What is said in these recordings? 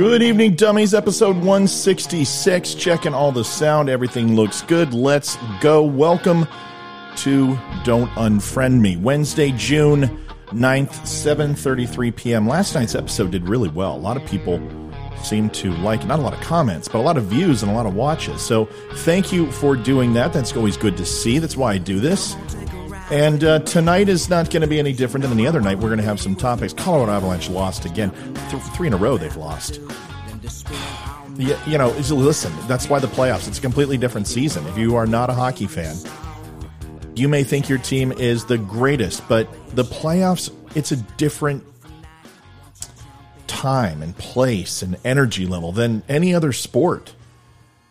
Good evening, dummies. Episode 166. Checking all the sound. Everything looks good. Let's go. Welcome to Don't Unfriend Me. Wednesday, June 9th, 7.33 p.m. Last night's episode did really well. A lot of people seem to like it. Not a lot of comments, but a lot of views and a lot of watches. So thank you for doing that. That's always good to see. That's why I do this. And uh, tonight is not going to be any different than the other night. We're going to have some topics. Colorado Avalanche lost again. Th- three in a row they've lost. You, you know, listen, that's why the playoffs, it's a completely different season. If you are not a hockey fan, you may think your team is the greatest, but the playoffs, it's a different time and place and energy level than any other sport.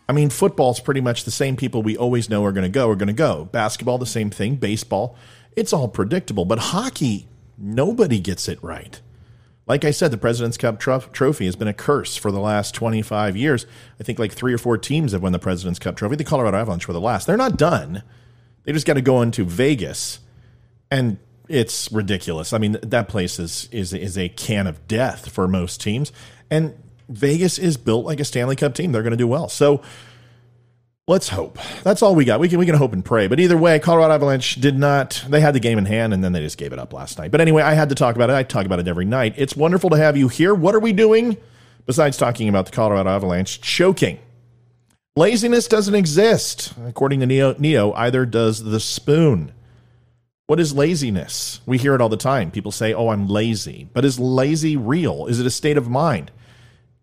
I mean, football's pretty much the same people we always know are going to go are going to go. Basketball, the same thing. Baseball, it's all predictable. But hockey, nobody gets it right. Like I said, the President's Cup trophy has been a curse for the last 25 years. I think like three or four teams have won the President's Cup trophy. The Colorado Avalanche were the last. They're not done. They just got to go into Vegas, and it's ridiculous. I mean, that place is is is a can of death for most teams, and Vegas is built like a Stanley Cup team. They're going to do well. So let's hope. That's all we got. We can we can hope and pray. But either way, Colorado Avalanche did not. They had the game in hand, and then they just gave it up last night. But anyway, I had to talk about it. I talk about it every night. It's wonderful to have you here. What are we doing besides talking about the Colorado Avalanche choking? Laziness doesn't exist, according to Neo. Neo either does the spoon. What is laziness? We hear it all the time. People say, "Oh, I'm lazy," but is lazy real? Is it a state of mind?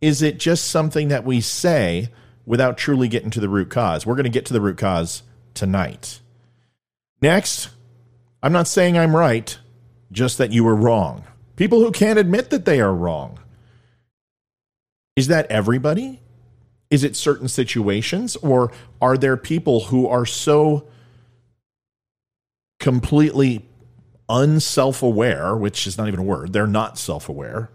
Is it just something that we say without truly getting to the root cause? We're going to get to the root cause tonight. Next, I'm not saying I'm right, just that you were wrong. People who can't admit that they are wrong. Is that everybody? Is it certain situations? Or are there people who are so completely unself aware, which is not even a word, they're not self aware,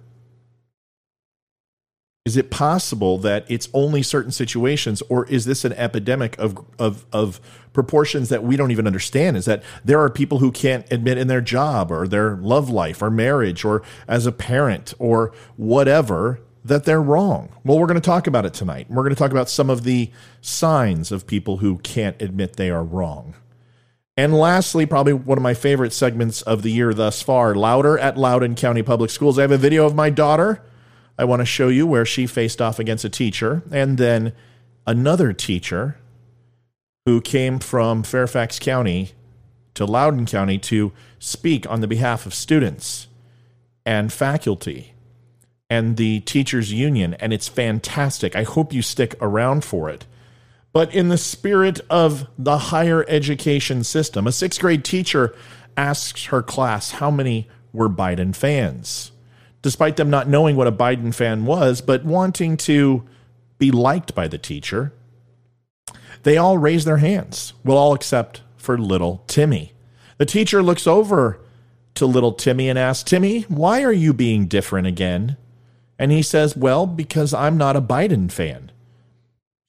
is it possible that it's only certain situations, or is this an epidemic of, of, of proportions that we don't even understand? Is that there are people who can't admit in their job or their love life or marriage or as a parent or whatever that they're wrong? Well, we're going to talk about it tonight. We're going to talk about some of the signs of people who can't admit they are wrong. And lastly, probably one of my favorite segments of the year thus far Louder at Loudoun County Public Schools. I have a video of my daughter I want to show you where she faced off against a teacher and then another teacher who came from Fairfax County to Loudoun County to speak on the behalf of students and faculty and the teachers union and it's fantastic. I hope you stick around for it. But in the spirit of the higher education system, a 6th grade teacher asks her class how many were Biden fans despite them not knowing what a Biden fan was, but wanting to be liked by the teacher, they all raise their hands. Well, all except for little Timmy. The teacher looks over to little Timmy and asks, Timmy, why are you being different again? And he says, Well, because I'm not a Biden fan.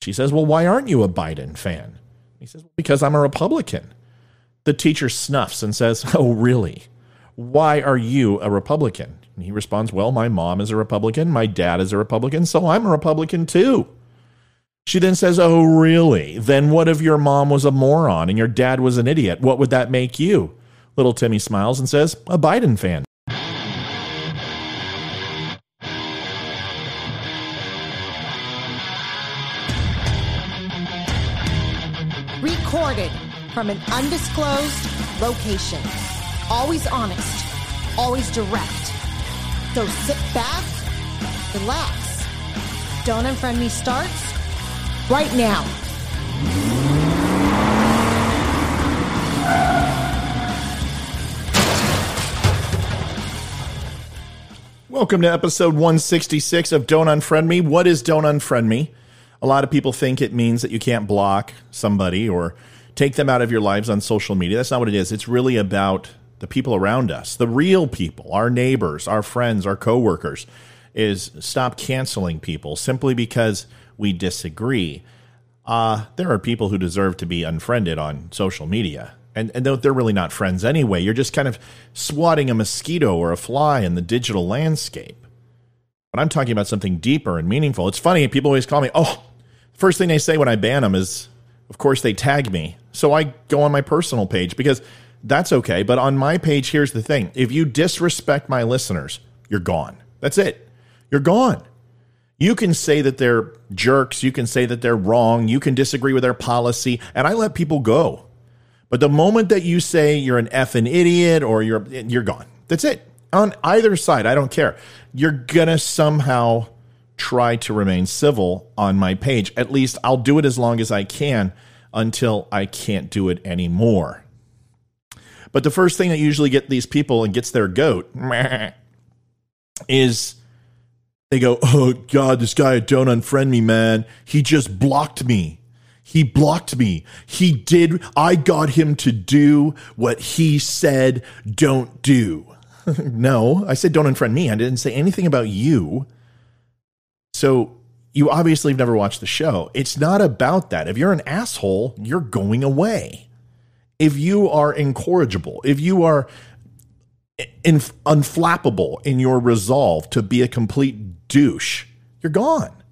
She says, Well, why aren't you a Biden fan? He says, Because I'm a Republican. The teacher snuffs and says, Oh, really? Why are you a Republican? And he responds, Well, my mom is a Republican, my dad is a Republican, so I'm a Republican too. She then says, Oh, really? Then what if your mom was a moron and your dad was an idiot? What would that make you? Little Timmy smiles and says, A Biden fan. Recorded from an undisclosed location. Always honest, always direct so sit back, relax. Don't Unfriend Me starts right now. Welcome to episode 166 of Don't Unfriend Me. What is Don't Unfriend Me? A lot of people think it means that you can't block somebody or take them out of your lives on social media. That's not what it is. It's really about the people around us, the real people, our neighbors, our friends, our coworkers, is stop canceling people simply because we disagree. Uh, there are people who deserve to be unfriended on social media. And, and they're really not friends anyway. You're just kind of swatting a mosquito or a fly in the digital landscape. But I'm talking about something deeper and meaningful. It's funny, people always call me, oh, first thing they say when I ban them is, of course, they tag me. So I go on my personal page because that's okay. But on my page, here's the thing if you disrespect my listeners, you're gone. That's it. You're gone. You can say that they're jerks. You can say that they're wrong. You can disagree with their policy. And I let people go. But the moment that you say you're an effing idiot or you're, you're gone. That's it. On either side, I don't care. You're going to somehow try to remain civil on my page. At least I'll do it as long as I can until I can't do it anymore. But the first thing that usually get these people and gets their goat is they go, "Oh God, this guy don't unfriend me, man. He just blocked me. He blocked me. He did. I got him to do what he said don't do." no, I said don't unfriend me. I didn't say anything about you. So you obviously have never watched the show. It's not about that. If you're an asshole, you're going away. If you are incorrigible, if you are unflappable in your resolve to be a complete douche, you're gone.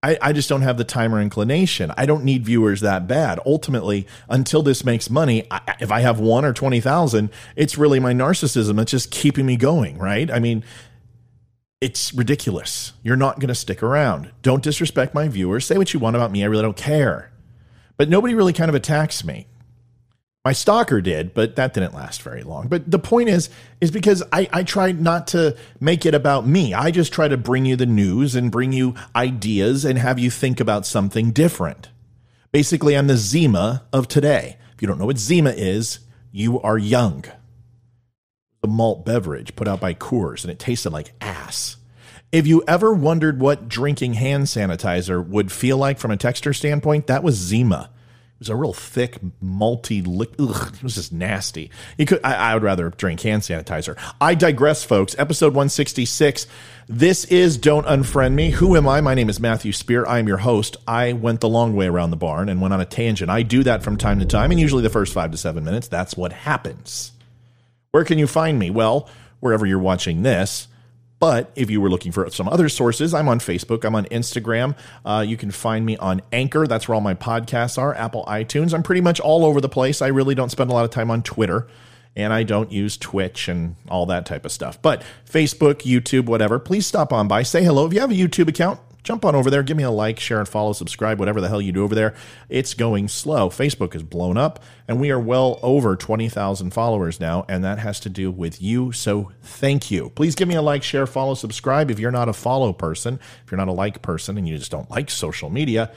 I, I just don't have the time or inclination. I don't need viewers that bad. Ultimately, until this makes money, I, if I have one or 20,000, it's really my narcissism that's just keeping me going, right? I mean, it's ridiculous. You're not going to stick around. Don't disrespect my viewers. Say what you want about me. I really don't care. But nobody really kind of attacks me. My stalker did, but that didn't last very long. But the point is, is because I, I try not to make it about me. I just try to bring you the news and bring you ideas and have you think about something different. Basically, I'm the Zima of today. If you don't know what Zima is, you are young. The malt beverage put out by Coors, and it tasted like ass. If you ever wondered what drinking hand sanitizer would feel like from a texture standpoint, that was Zima. It was a real thick, malty liquid. It was just nasty. You could. I, I, would rather drink hand sanitizer. I digress, folks. Episode 166. This is Don't Unfriend Me. Who am I? My name is Matthew Spear. I am your host. I went the long way around the barn and went on a tangent. I do that from time to time, and usually the first five to seven minutes. That's what happens. Where can you find me? Well, wherever you're watching this. But if you were looking for some other sources, I'm on Facebook, I'm on Instagram. Uh, you can find me on Anchor. That's where all my podcasts are, Apple iTunes. I'm pretty much all over the place. I really don't spend a lot of time on Twitter and I don't use Twitch and all that type of stuff. But Facebook, YouTube, whatever, please stop on by, say hello. If you have a YouTube account, jump on over there, give me a like, share, and follow, subscribe, whatever the hell you do over there. It's going slow. Facebook is blown up, and we are well over 20,000 followers now, and that has to do with you. So thank you. Please give me a like, share, follow, subscribe. If you're not a follow person, if you're not a like person, and you just don't like social media,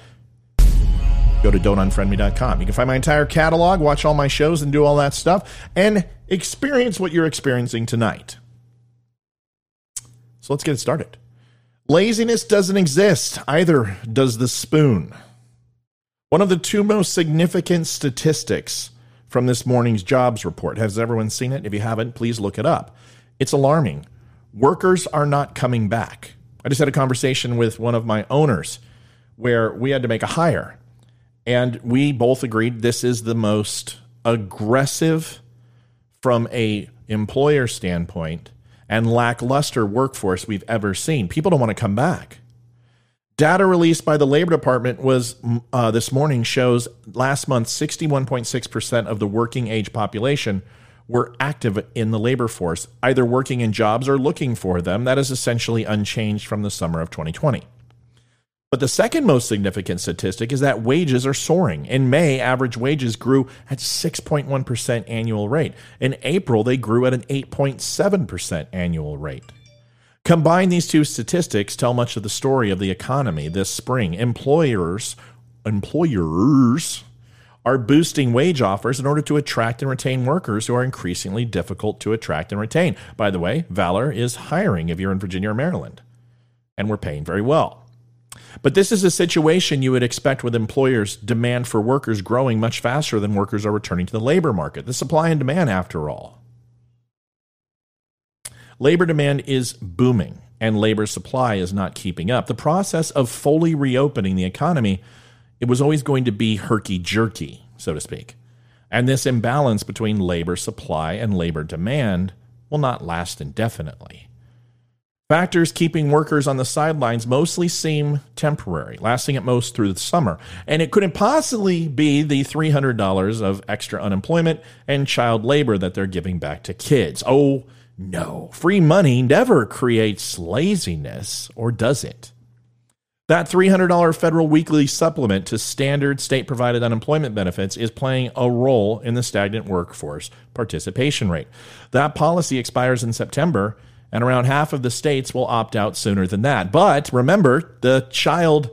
go to don'tunfriendme.com. You can find my entire catalog, watch all my shows, and do all that stuff, and experience what you're experiencing tonight. So let's get started. Laziness doesn't exist, either does the spoon. One of the two most significant statistics from this morning's jobs report. Has everyone seen it? If you haven't, please look it up. It's alarming. Workers are not coming back. I just had a conversation with one of my owners where we had to make a hire, and we both agreed this is the most aggressive from a employer standpoint and lackluster workforce we've ever seen. People don't want to come back. Data released by the Labor Department was uh, this morning shows last month 61.6% of the working age population were active in the labor force, either working in jobs or looking for them. That is essentially unchanged from the summer of 2020. But the second most significant statistic is that wages are soaring. In May, average wages grew at 6.1% annual rate. In April, they grew at an 8.7% annual rate. Combine these two statistics tell much of the story of the economy this spring. Employers employers are boosting wage offers in order to attract and retain workers who are increasingly difficult to attract and retain. By the way, Valor is hiring if you're in Virginia or Maryland, and we're paying very well. But this is a situation you would expect with employers' demand for workers growing much faster than workers are returning to the labor market. The supply and demand, after all. Labor demand is booming and labor supply is not keeping up. The process of fully reopening the economy, it was always going to be herky jerky, so to speak. And this imbalance between labor supply and labor demand will not last indefinitely. Factors keeping workers on the sidelines mostly seem temporary, lasting at most through the summer. And it couldn't possibly be the $300 of extra unemployment and child labor that they're giving back to kids. Oh, no. Free money never creates laziness, or does it? That $300 federal weekly supplement to standard state provided unemployment benefits is playing a role in the stagnant workforce participation rate. That policy expires in September and around half of the states will opt out sooner than that. But remember, the child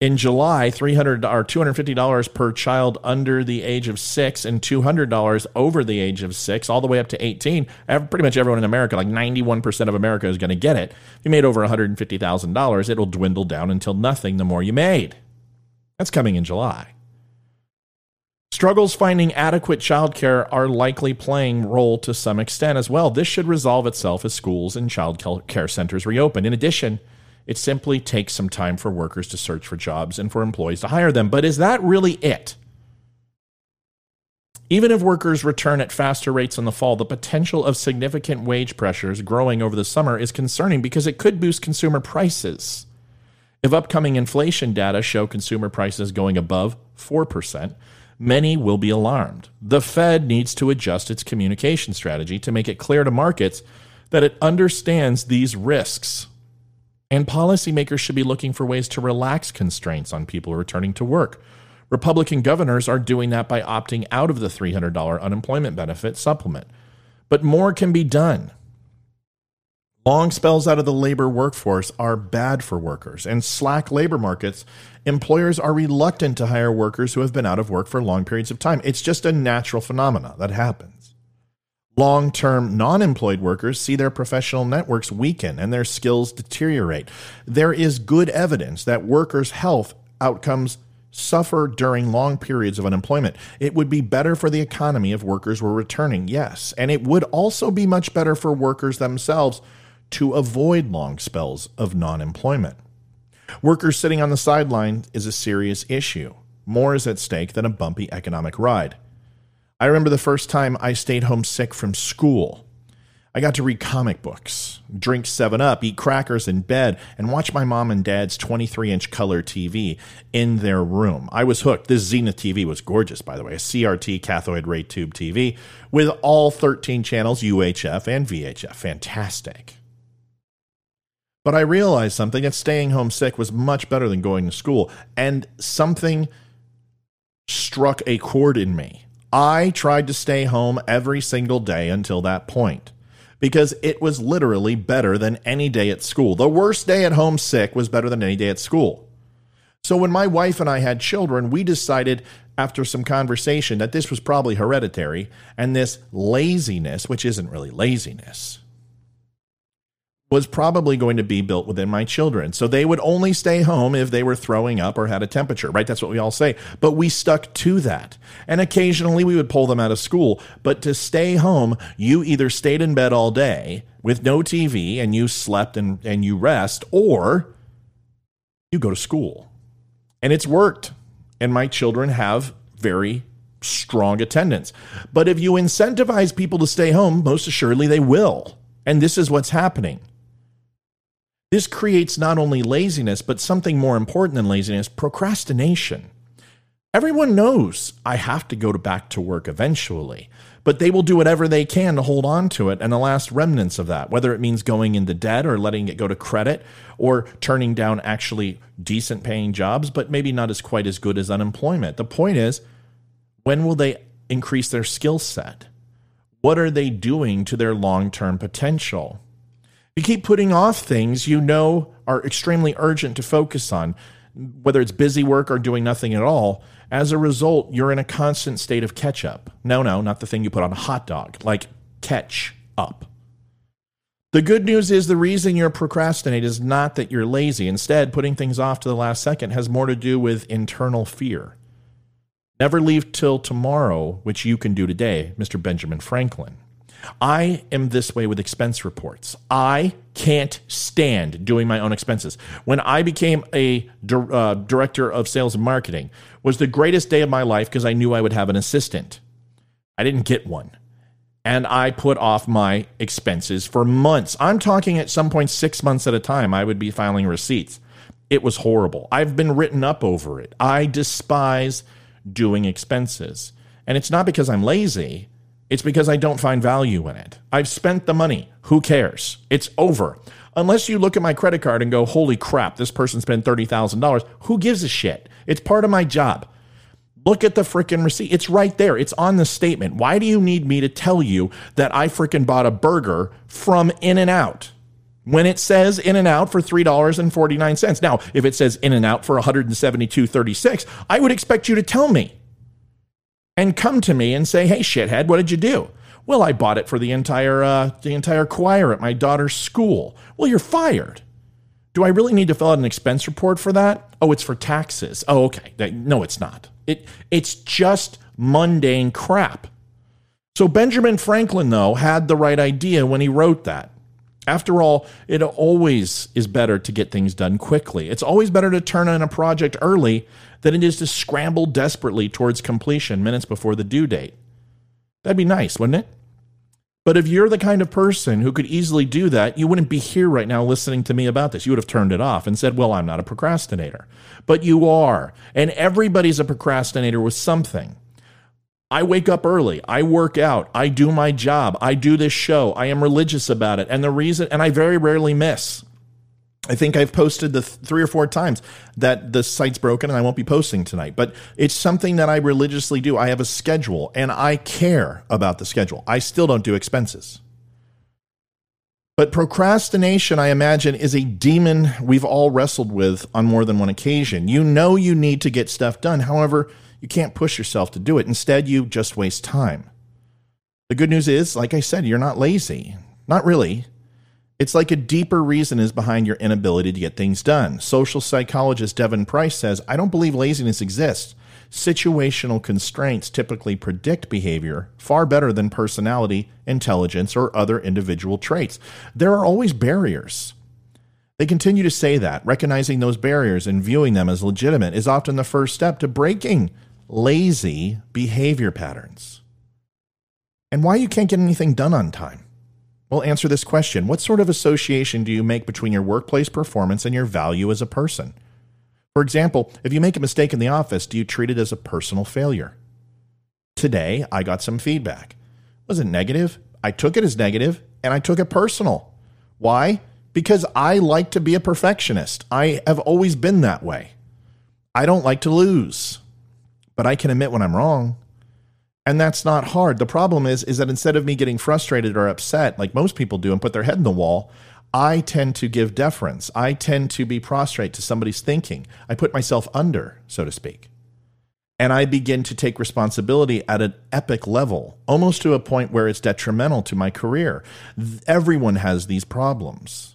in July, three hundred or two hundred fifty dollars per child under the age of six, and two hundred dollars over the age of six, all the way up to eighteen. Pretty much everyone in America, like ninety-one percent of America, is going to get it. If you made over one hundred and fifty thousand dollars, it'll dwindle down until nothing. The more you made, that's coming in July. Struggles finding adequate childcare are likely playing role to some extent as well. This should resolve itself as schools and child care centers reopen. In addition, it simply takes some time for workers to search for jobs and for employees to hire them. But is that really it? Even if workers return at faster rates in the fall, the potential of significant wage pressures growing over the summer is concerning because it could boost consumer prices. If upcoming inflation data show consumer prices going above 4%, many will be alarmed. The Fed needs to adjust its communication strategy to make it clear to markets that it understands these risks. And policymakers should be looking for ways to relax constraints on people returning to work. Republican governors are doing that by opting out of the $300 unemployment benefit supplement. But more can be done. Long spells out of the labor workforce are bad for workers, and slack labor markets, employers are reluctant to hire workers who have been out of work for long periods of time. It's just a natural phenomenon that happens. Long term non employed workers see their professional networks weaken and their skills deteriorate. There is good evidence that workers' health outcomes suffer during long periods of unemployment. It would be better for the economy if workers were returning, yes. And it would also be much better for workers themselves to avoid long spells of non employment. Workers sitting on the sideline is a serious issue. More is at stake than a bumpy economic ride. I remember the first time I stayed home sick from school. I got to read comic books, drink 7 Up, eat crackers in bed, and watch my mom and dad's 23 inch color TV in their room. I was hooked. This Zenith TV was gorgeous, by the way, a CRT cathode ray tube TV with all 13 channels, UHF and VHF. Fantastic. But I realized something that staying home sick was much better than going to school. And something struck a chord in me. I tried to stay home every single day until that point because it was literally better than any day at school. The worst day at home sick was better than any day at school. So when my wife and I had children, we decided after some conversation that this was probably hereditary and this laziness, which isn't really laziness, was probably going to be built within my children. So they would only stay home if they were throwing up or had a temperature, right? That's what we all say. But we stuck to that. And occasionally we would pull them out of school. But to stay home, you either stayed in bed all day with no TV and you slept and, and you rest, or you go to school. And it's worked. And my children have very strong attendance. But if you incentivize people to stay home, most assuredly they will. And this is what's happening. This creates not only laziness, but something more important than laziness procrastination. Everyone knows I have to go to back to work eventually, but they will do whatever they can to hold on to it and the last remnants of that, whether it means going into debt or letting it go to credit or turning down actually decent paying jobs, but maybe not as quite as good as unemployment. The point is, when will they increase their skill set? What are they doing to their long term potential? You keep putting off things you know are extremely urgent to focus on, whether it's busy work or doing nothing at all. As a result, you're in a constant state of catch up. No, no, not the thing you put on a hot dog, like catch up. The good news is the reason you're procrastinate is not that you're lazy. Instead, putting things off to the last second has more to do with internal fear. Never leave till tomorrow, which you can do today, Mr. Benjamin Franklin. I am this way with expense reports. I can't stand doing my own expenses. When I became a uh, director of sales and marketing was the greatest day of my life because I knew I would have an assistant. I didn't get one. and I put off my expenses for months. I'm talking at some point six months at a time, I would be filing receipts. It was horrible. I've been written up over it. I despise doing expenses. And it's not because I'm lazy, it's because I don't find value in it. I've spent the money. Who cares? It's over. Unless you look at my credit card and go, holy crap, this person spent $30,000, who gives a shit? It's part of my job. Look at the freaking receipt. It's right there. It's on the statement. Why do you need me to tell you that I freaking bought a burger from In and Out? When it says In and Out for $3.49. Now, if it says In and Out for 172.36, I would expect you to tell me and come to me and say, "Hey shithead, what did you do?" Well, I bought it for the entire uh, the entire choir at my daughter's school. Well, you're fired. Do I really need to fill out an expense report for that? Oh, it's for taxes. Oh, okay. No, it's not. It it's just mundane crap. So Benjamin Franklin though had the right idea when he wrote that. After all, it always is better to get things done quickly. It's always better to turn on a project early than it is to scramble desperately towards completion minutes before the due date. That'd be nice, wouldn't it? But if you're the kind of person who could easily do that, you wouldn't be here right now listening to me about this. You would have turned it off and said, Well, I'm not a procrastinator. But you are. And everybody's a procrastinator with something. I wake up early. I work out. I do my job. I do this show. I am religious about it. And the reason, and I very rarely miss. I think I've posted the th- three or four times that the site's broken and I won't be posting tonight, but it's something that I religiously do. I have a schedule and I care about the schedule. I still don't do expenses. But procrastination, I imagine, is a demon we've all wrestled with on more than one occasion. You know you need to get stuff done. However, you can't push yourself to do it. Instead, you just waste time. The good news is, like I said, you're not lazy. Not really. It's like a deeper reason is behind your inability to get things done. Social psychologist Devon Price says, I don't believe laziness exists. Situational constraints typically predict behavior far better than personality, intelligence, or other individual traits. There are always barriers. They continue to say that. Recognizing those barriers and viewing them as legitimate is often the first step to breaking lazy behavior patterns. And why you can't get anything done on time? Well, answer this question What sort of association do you make between your workplace performance and your value as a person? For example, if you make a mistake in the office, do you treat it as a personal failure? Today, I got some feedback. Was it negative? I took it as negative and I took it personal. Why? Because I like to be a perfectionist. I have always been that way. I don't like to lose, but I can admit when I'm wrong. And that's not hard. The problem is is that instead of me getting frustrated or upset like most people do and put their head in the wall, I tend to give deference. I tend to be prostrate to somebody's thinking. I put myself under, so to speak. And I begin to take responsibility at an epic level, almost to a point where it's detrimental to my career. Everyone has these problems.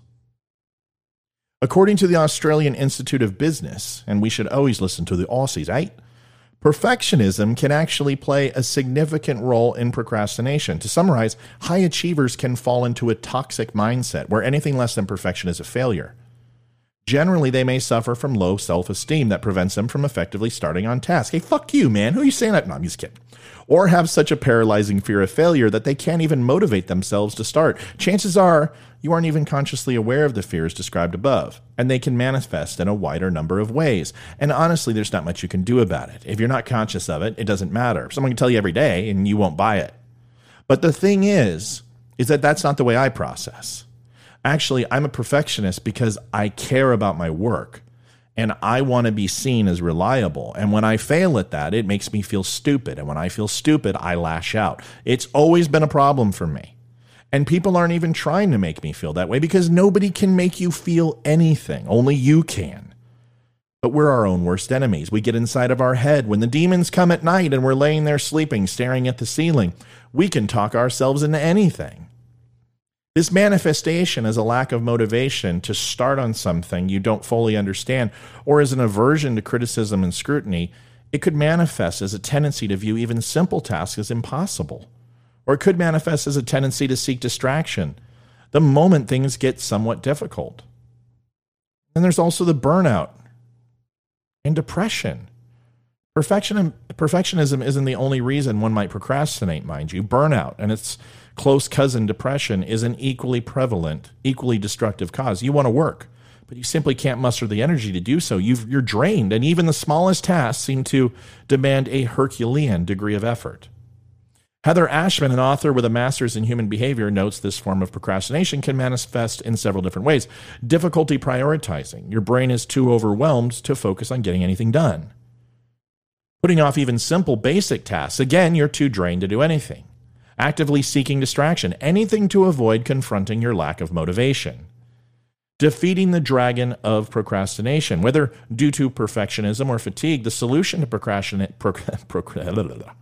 According to the Australian Institute of Business, and we should always listen to the Aussies, right? Perfectionism can actually play a significant role in procrastination. To summarize, high achievers can fall into a toxic mindset where anything less than perfection is a failure. Generally, they may suffer from low self esteem that prevents them from effectively starting on task. Hey, fuck you, man. Who are you saying that? No, I'm just kidding. Or have such a paralyzing fear of failure that they can't even motivate themselves to start. Chances are you aren't even consciously aware of the fears described above, and they can manifest in a wider number of ways. And honestly, there's not much you can do about it. If you're not conscious of it, it doesn't matter. Someone can tell you every day and you won't buy it. But the thing is, is that that's not the way I process. Actually, I'm a perfectionist because I care about my work and I want to be seen as reliable. And when I fail at that, it makes me feel stupid. And when I feel stupid, I lash out. It's always been a problem for me. And people aren't even trying to make me feel that way because nobody can make you feel anything. Only you can. But we're our own worst enemies. We get inside of our head. When the demons come at night and we're laying there sleeping, staring at the ceiling, we can talk ourselves into anything. This manifestation is a lack of motivation to start on something you don't fully understand, or as an aversion to criticism and scrutiny. It could manifest as a tendency to view even simple tasks as impossible or it could manifest as a tendency to seek distraction the moment things get somewhat difficult. And there's also the burnout and depression. Perfection, perfectionism isn't the only reason one might procrastinate, mind you. Burnout and its close cousin depression is an equally prevalent, equally destructive cause. You want to work, but you simply can't muster the energy to do so. you are drained, and even the smallest tasks seem to demand a Herculean degree of effort. Heather Ashman, an author with a master's in human behavior, notes this form of procrastination can manifest in several different ways. Difficulty prioritizing. Your brain is too overwhelmed to focus on getting anything done. Putting off even simple basic tasks. Again, you're too drained to do anything. Actively seeking distraction. Anything to avoid confronting your lack of motivation. Defeating the dragon of procrastination. Whether due to perfectionism or fatigue, the solution to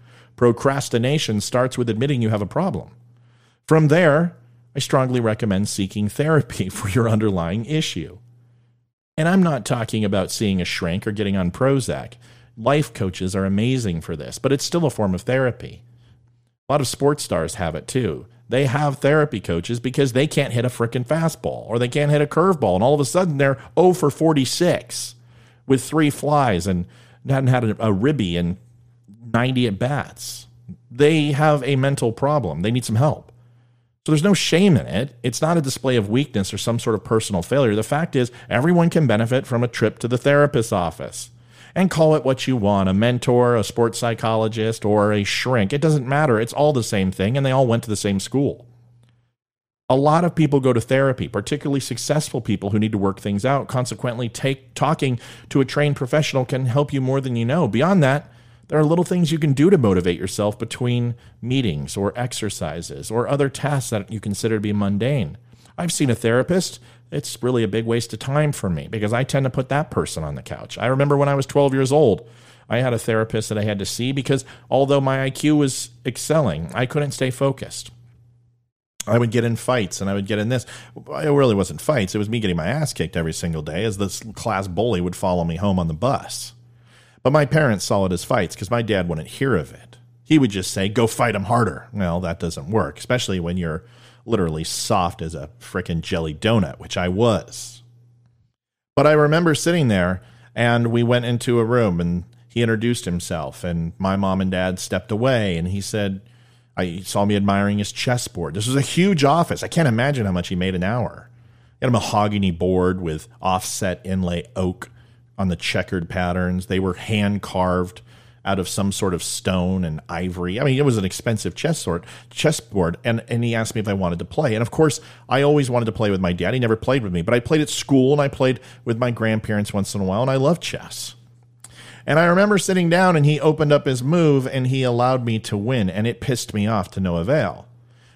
procrastination starts with admitting you have a problem. From there, I strongly recommend seeking therapy for your underlying issue. And I'm not talking about seeing a shrink or getting on Prozac. Life coaches are amazing for this, but it's still a form of therapy. A lot of sports stars have it too. They have therapy coaches because they can't hit a freaking fastball or they can't hit a curveball, and all of a sudden they're 0 for 46 with three flies and hadn't had a, a ribby in 90 at bats. They have a mental problem. They need some help. So there's no shame in it. It's not a display of weakness or some sort of personal failure. The fact is, everyone can benefit from a trip to the therapist's office and call it what you want a mentor, a sports psychologist, or a shrink. It doesn't matter. It's all the same thing, and they all went to the same school. A lot of people go to therapy, particularly successful people who need to work things out. Consequently, take, talking to a trained professional can help you more than you know. Beyond that, there are little things you can do to motivate yourself between meetings or exercises or other tasks that you consider to be mundane. I've seen a therapist it's really a big waste of time for me because I tend to put that person on the couch. I remember when I was 12 years old, I had a therapist that I had to see because although my IQ was excelling, I couldn't stay focused. I would get in fights and I would get in this. It really wasn't fights. It was me getting my ass kicked every single day as this class bully would follow me home on the bus. But my parents saw it as fights because my dad wouldn't hear of it. He would just say, go fight him harder. Well, that doesn't work, especially when you're literally soft as a frickin' jelly donut, which I was. But I remember sitting there and we went into a room and he introduced himself and my mom and dad stepped away and he said, I saw me admiring his chessboard. This was a huge office. I can't imagine how much he made an hour. He had a mahogany board with offset inlay oak on the checkered patterns. They were hand carved out of some sort of stone and ivory. I mean, it was an expensive chess sort chessboard, and and he asked me if I wanted to play. And of course, I always wanted to play with my dad. He never played with me, but I played at school and I played with my grandparents once in a while, and I love chess. And I remember sitting down and he opened up his move and he allowed me to win, and it pissed me off to no avail.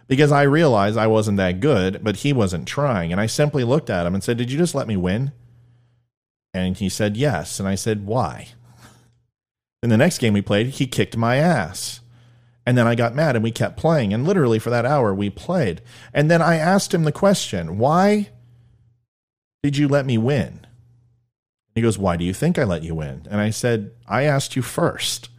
Because I realized I wasn't that good, but he wasn't trying. And I simply looked at him and said, Did you just let me win? And he said, Yes. And I said, Why? In the next game we played, he kicked my ass. And then I got mad and we kept playing. And literally for that hour, we played. And then I asked him the question, Why did you let me win? He goes, Why do you think I let you win? And I said, I asked you first.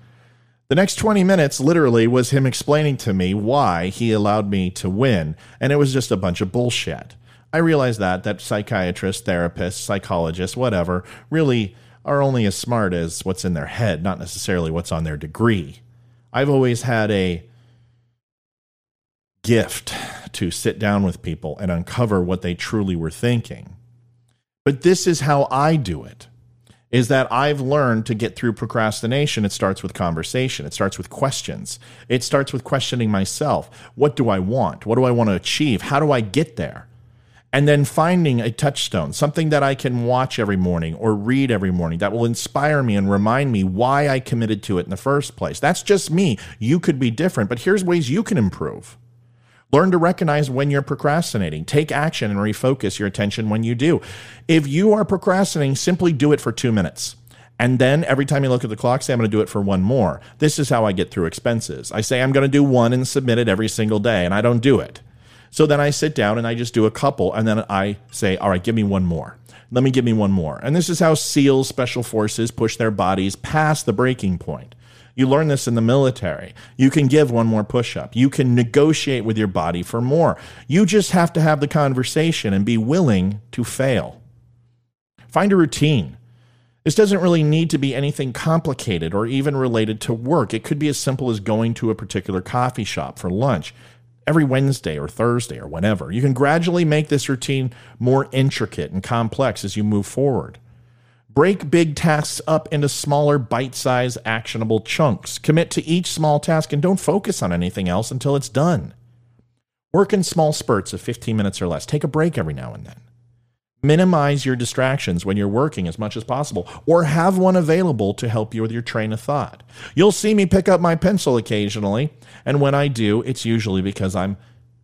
The next 20 minutes literally was him explaining to me why he allowed me to win. And it was just a bunch of bullshit. I realized that, that psychiatrists, therapists, psychologists, whatever, really are only as smart as what's in their head, not necessarily what's on their degree. I've always had a gift to sit down with people and uncover what they truly were thinking. But this is how I do it. Is that I've learned to get through procrastination. It starts with conversation. It starts with questions. It starts with questioning myself. What do I want? What do I want to achieve? How do I get there? And then finding a touchstone, something that I can watch every morning or read every morning that will inspire me and remind me why I committed to it in the first place. That's just me. You could be different, but here's ways you can improve. Learn to recognize when you're procrastinating. Take action and refocus your attention when you do. If you are procrastinating, simply do it for two minutes. And then every time you look at the clock, say, I'm going to do it for one more. This is how I get through expenses. I say, I'm going to do one and submit it every single day, and I don't do it. So then I sit down and I just do a couple, and then I say, all right, give me one more. Let me give me one more. And this is how SEALs, special forces, push their bodies past the breaking point. You learn this in the military. You can give one more push up. You can negotiate with your body for more. You just have to have the conversation and be willing to fail. Find a routine. This doesn't really need to be anything complicated or even related to work. It could be as simple as going to a particular coffee shop for lunch every Wednesday or Thursday or whenever. You can gradually make this routine more intricate and complex as you move forward. Break big tasks up into smaller, bite sized, actionable chunks. Commit to each small task and don't focus on anything else until it's done. Work in small spurts of 15 minutes or less. Take a break every now and then. Minimize your distractions when you're working as much as possible, or have one available to help you with your train of thought. You'll see me pick up my pencil occasionally, and when I do, it's usually because I'm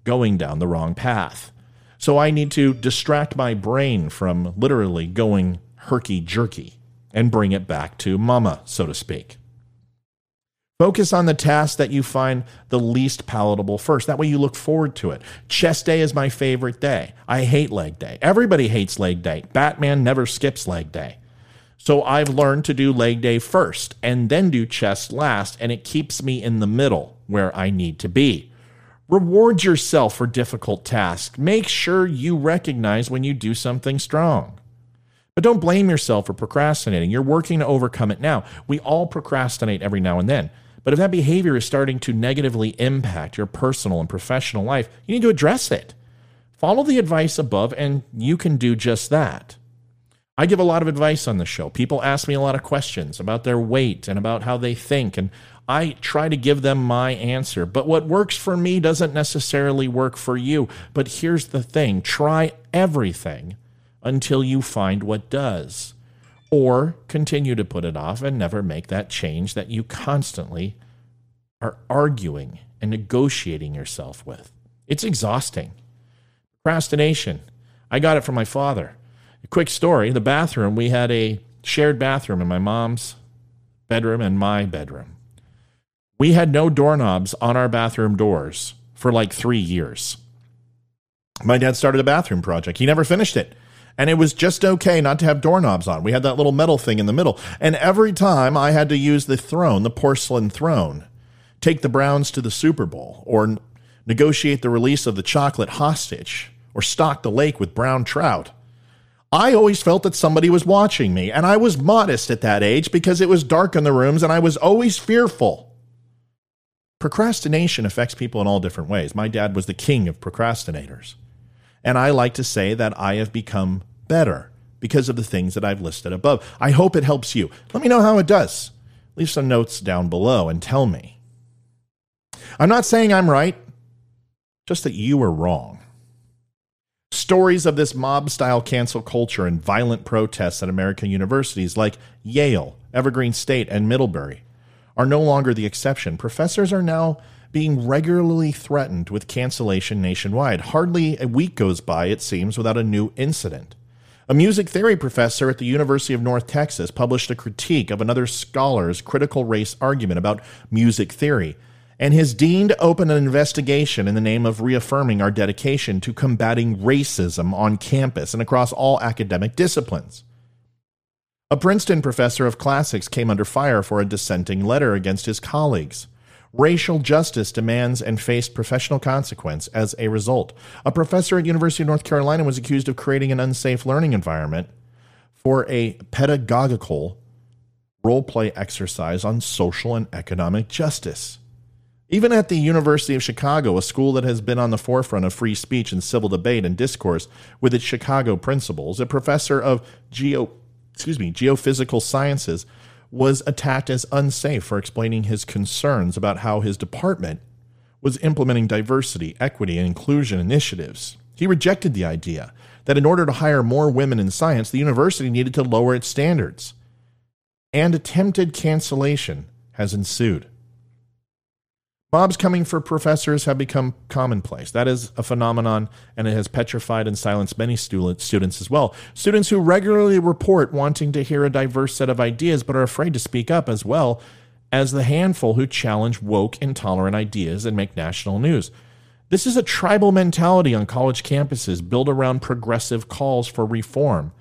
going down the wrong path. So I need to distract my brain from literally going herky jerky and bring it back to mama, so to speak. Focus on the task that you find the least palatable first. That way you look forward to it. Chest day is my favorite day. I hate leg day. Everybody hates leg day. Batman never skips leg day. So I've learned to do leg day first and then do chest last, and it keeps me in the middle where I need to be. Reward yourself for difficult tasks. Make sure you recognize when you do something strong. But don't blame yourself for procrastinating. You're working to overcome it now. We all procrastinate every now and then. But if that behavior is starting to negatively impact your personal and professional life, you need to address it. Follow the advice above, and you can do just that. I give a lot of advice on the show. People ask me a lot of questions about their weight and about how they think, and I try to give them my answer. But what works for me doesn't necessarily work for you. But here's the thing try everything until you find what does or continue to put it off and never make that change that you constantly are arguing and negotiating yourself with. It's exhausting. Procrastination. I got it from my father. A quick story the bathroom, we had a shared bathroom in my mom's bedroom and my bedroom. We had no doorknobs on our bathroom doors for like three years. My dad started a bathroom project. He never finished it and it was just okay not to have doorknobs on. We had that little metal thing in the middle. And every time I had to use the throne, the porcelain throne, take the Browns to the Super Bowl, or negotiate the release of the chocolate hostage, or stock the lake with brown trout. I always felt that somebody was watching me, and I was modest at that age because it was dark in the rooms and I was always fearful. Procrastination affects people in all different ways. My dad was the king of procrastinators. And I like to say that I have become better because of the things that I've listed above. I hope it helps you. Let me know how it does. Leave some notes down below and tell me. I'm not saying I'm right, just that you are wrong. Stories of this mob style cancel culture and violent protests at American universities like Yale, Evergreen State, and Middlebury are no longer the exception. Professors are now being regularly threatened with cancellation nationwide. Hardly a week goes by, it seems, without a new incident. A music theory professor at the University of North Texas published a critique of another scholar's critical race argument about music theory, and his dean opened an investigation in the name of reaffirming our dedication to combating racism on campus and across all academic disciplines. A Princeton professor of classics came under fire for a dissenting letter against his colleagues. Racial justice demands and faced professional consequence as a result. A professor at University of North Carolina was accused of creating an unsafe learning environment for a pedagogical role play exercise on social and economic justice. Even at the University of Chicago, a school that has been on the forefront of free speech and civil debate and discourse with its Chicago principles, a professor of geo excuse me, geophysical sciences was attacked as unsafe for explaining his concerns about how his department was implementing diversity, equity, and inclusion initiatives. He rejected the idea that in order to hire more women in science, the university needed to lower its standards. And attempted cancellation has ensued. Mobs coming for professors have become commonplace. That is a phenomenon, and it has petrified and silenced many students as well. Students who regularly report wanting to hear a diverse set of ideas but are afraid to speak up, as well as the handful who challenge woke, intolerant ideas and make national news. This is a tribal mentality on college campuses built around progressive calls for reform.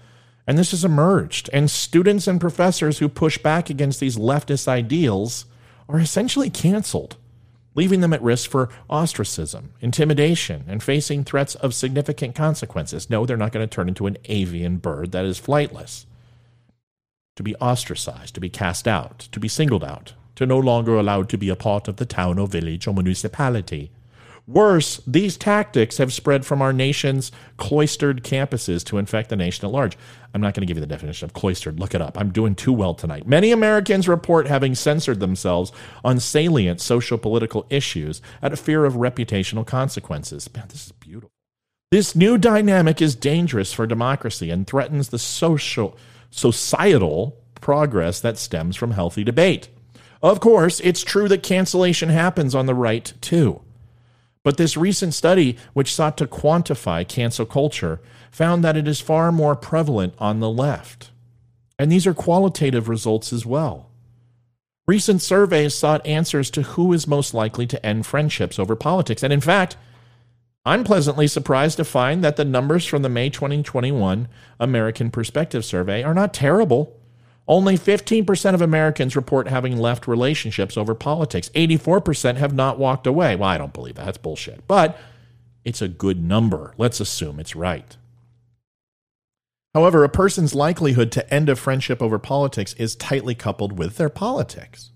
And this has emerged. And students and professors who push back against these leftist ideals are essentially canceled leaving them at risk for ostracism, intimidation, and facing threats of significant consequences. No, they're not going to turn into an avian bird that is flightless. to be ostracized, to be cast out, to be singled out, to no longer allowed to be a part of the town or village or municipality. Worse, these tactics have spread from our nation's cloistered campuses to infect the nation at large. I'm not going to give you the definition of cloistered. Look it up. I'm doing too well tonight. Many Americans report having censored themselves on salient social political issues out of fear of reputational consequences. Man, this is beautiful. This new dynamic is dangerous for democracy and threatens the social societal progress that stems from healthy debate. Of course, it's true that cancellation happens on the right too. But this recent study, which sought to quantify cancel culture, found that it is far more prevalent on the left. And these are qualitative results as well. Recent surveys sought answers to who is most likely to end friendships over politics. And in fact, I'm pleasantly surprised to find that the numbers from the May 2021 American Perspective Survey are not terrible. Only 15% of Americans report having left relationships over politics. 84% have not walked away. Well, I don't believe that. That's bullshit. But it's a good number. Let's assume it's right. However, a person's likelihood to end a friendship over politics is tightly coupled with their politics.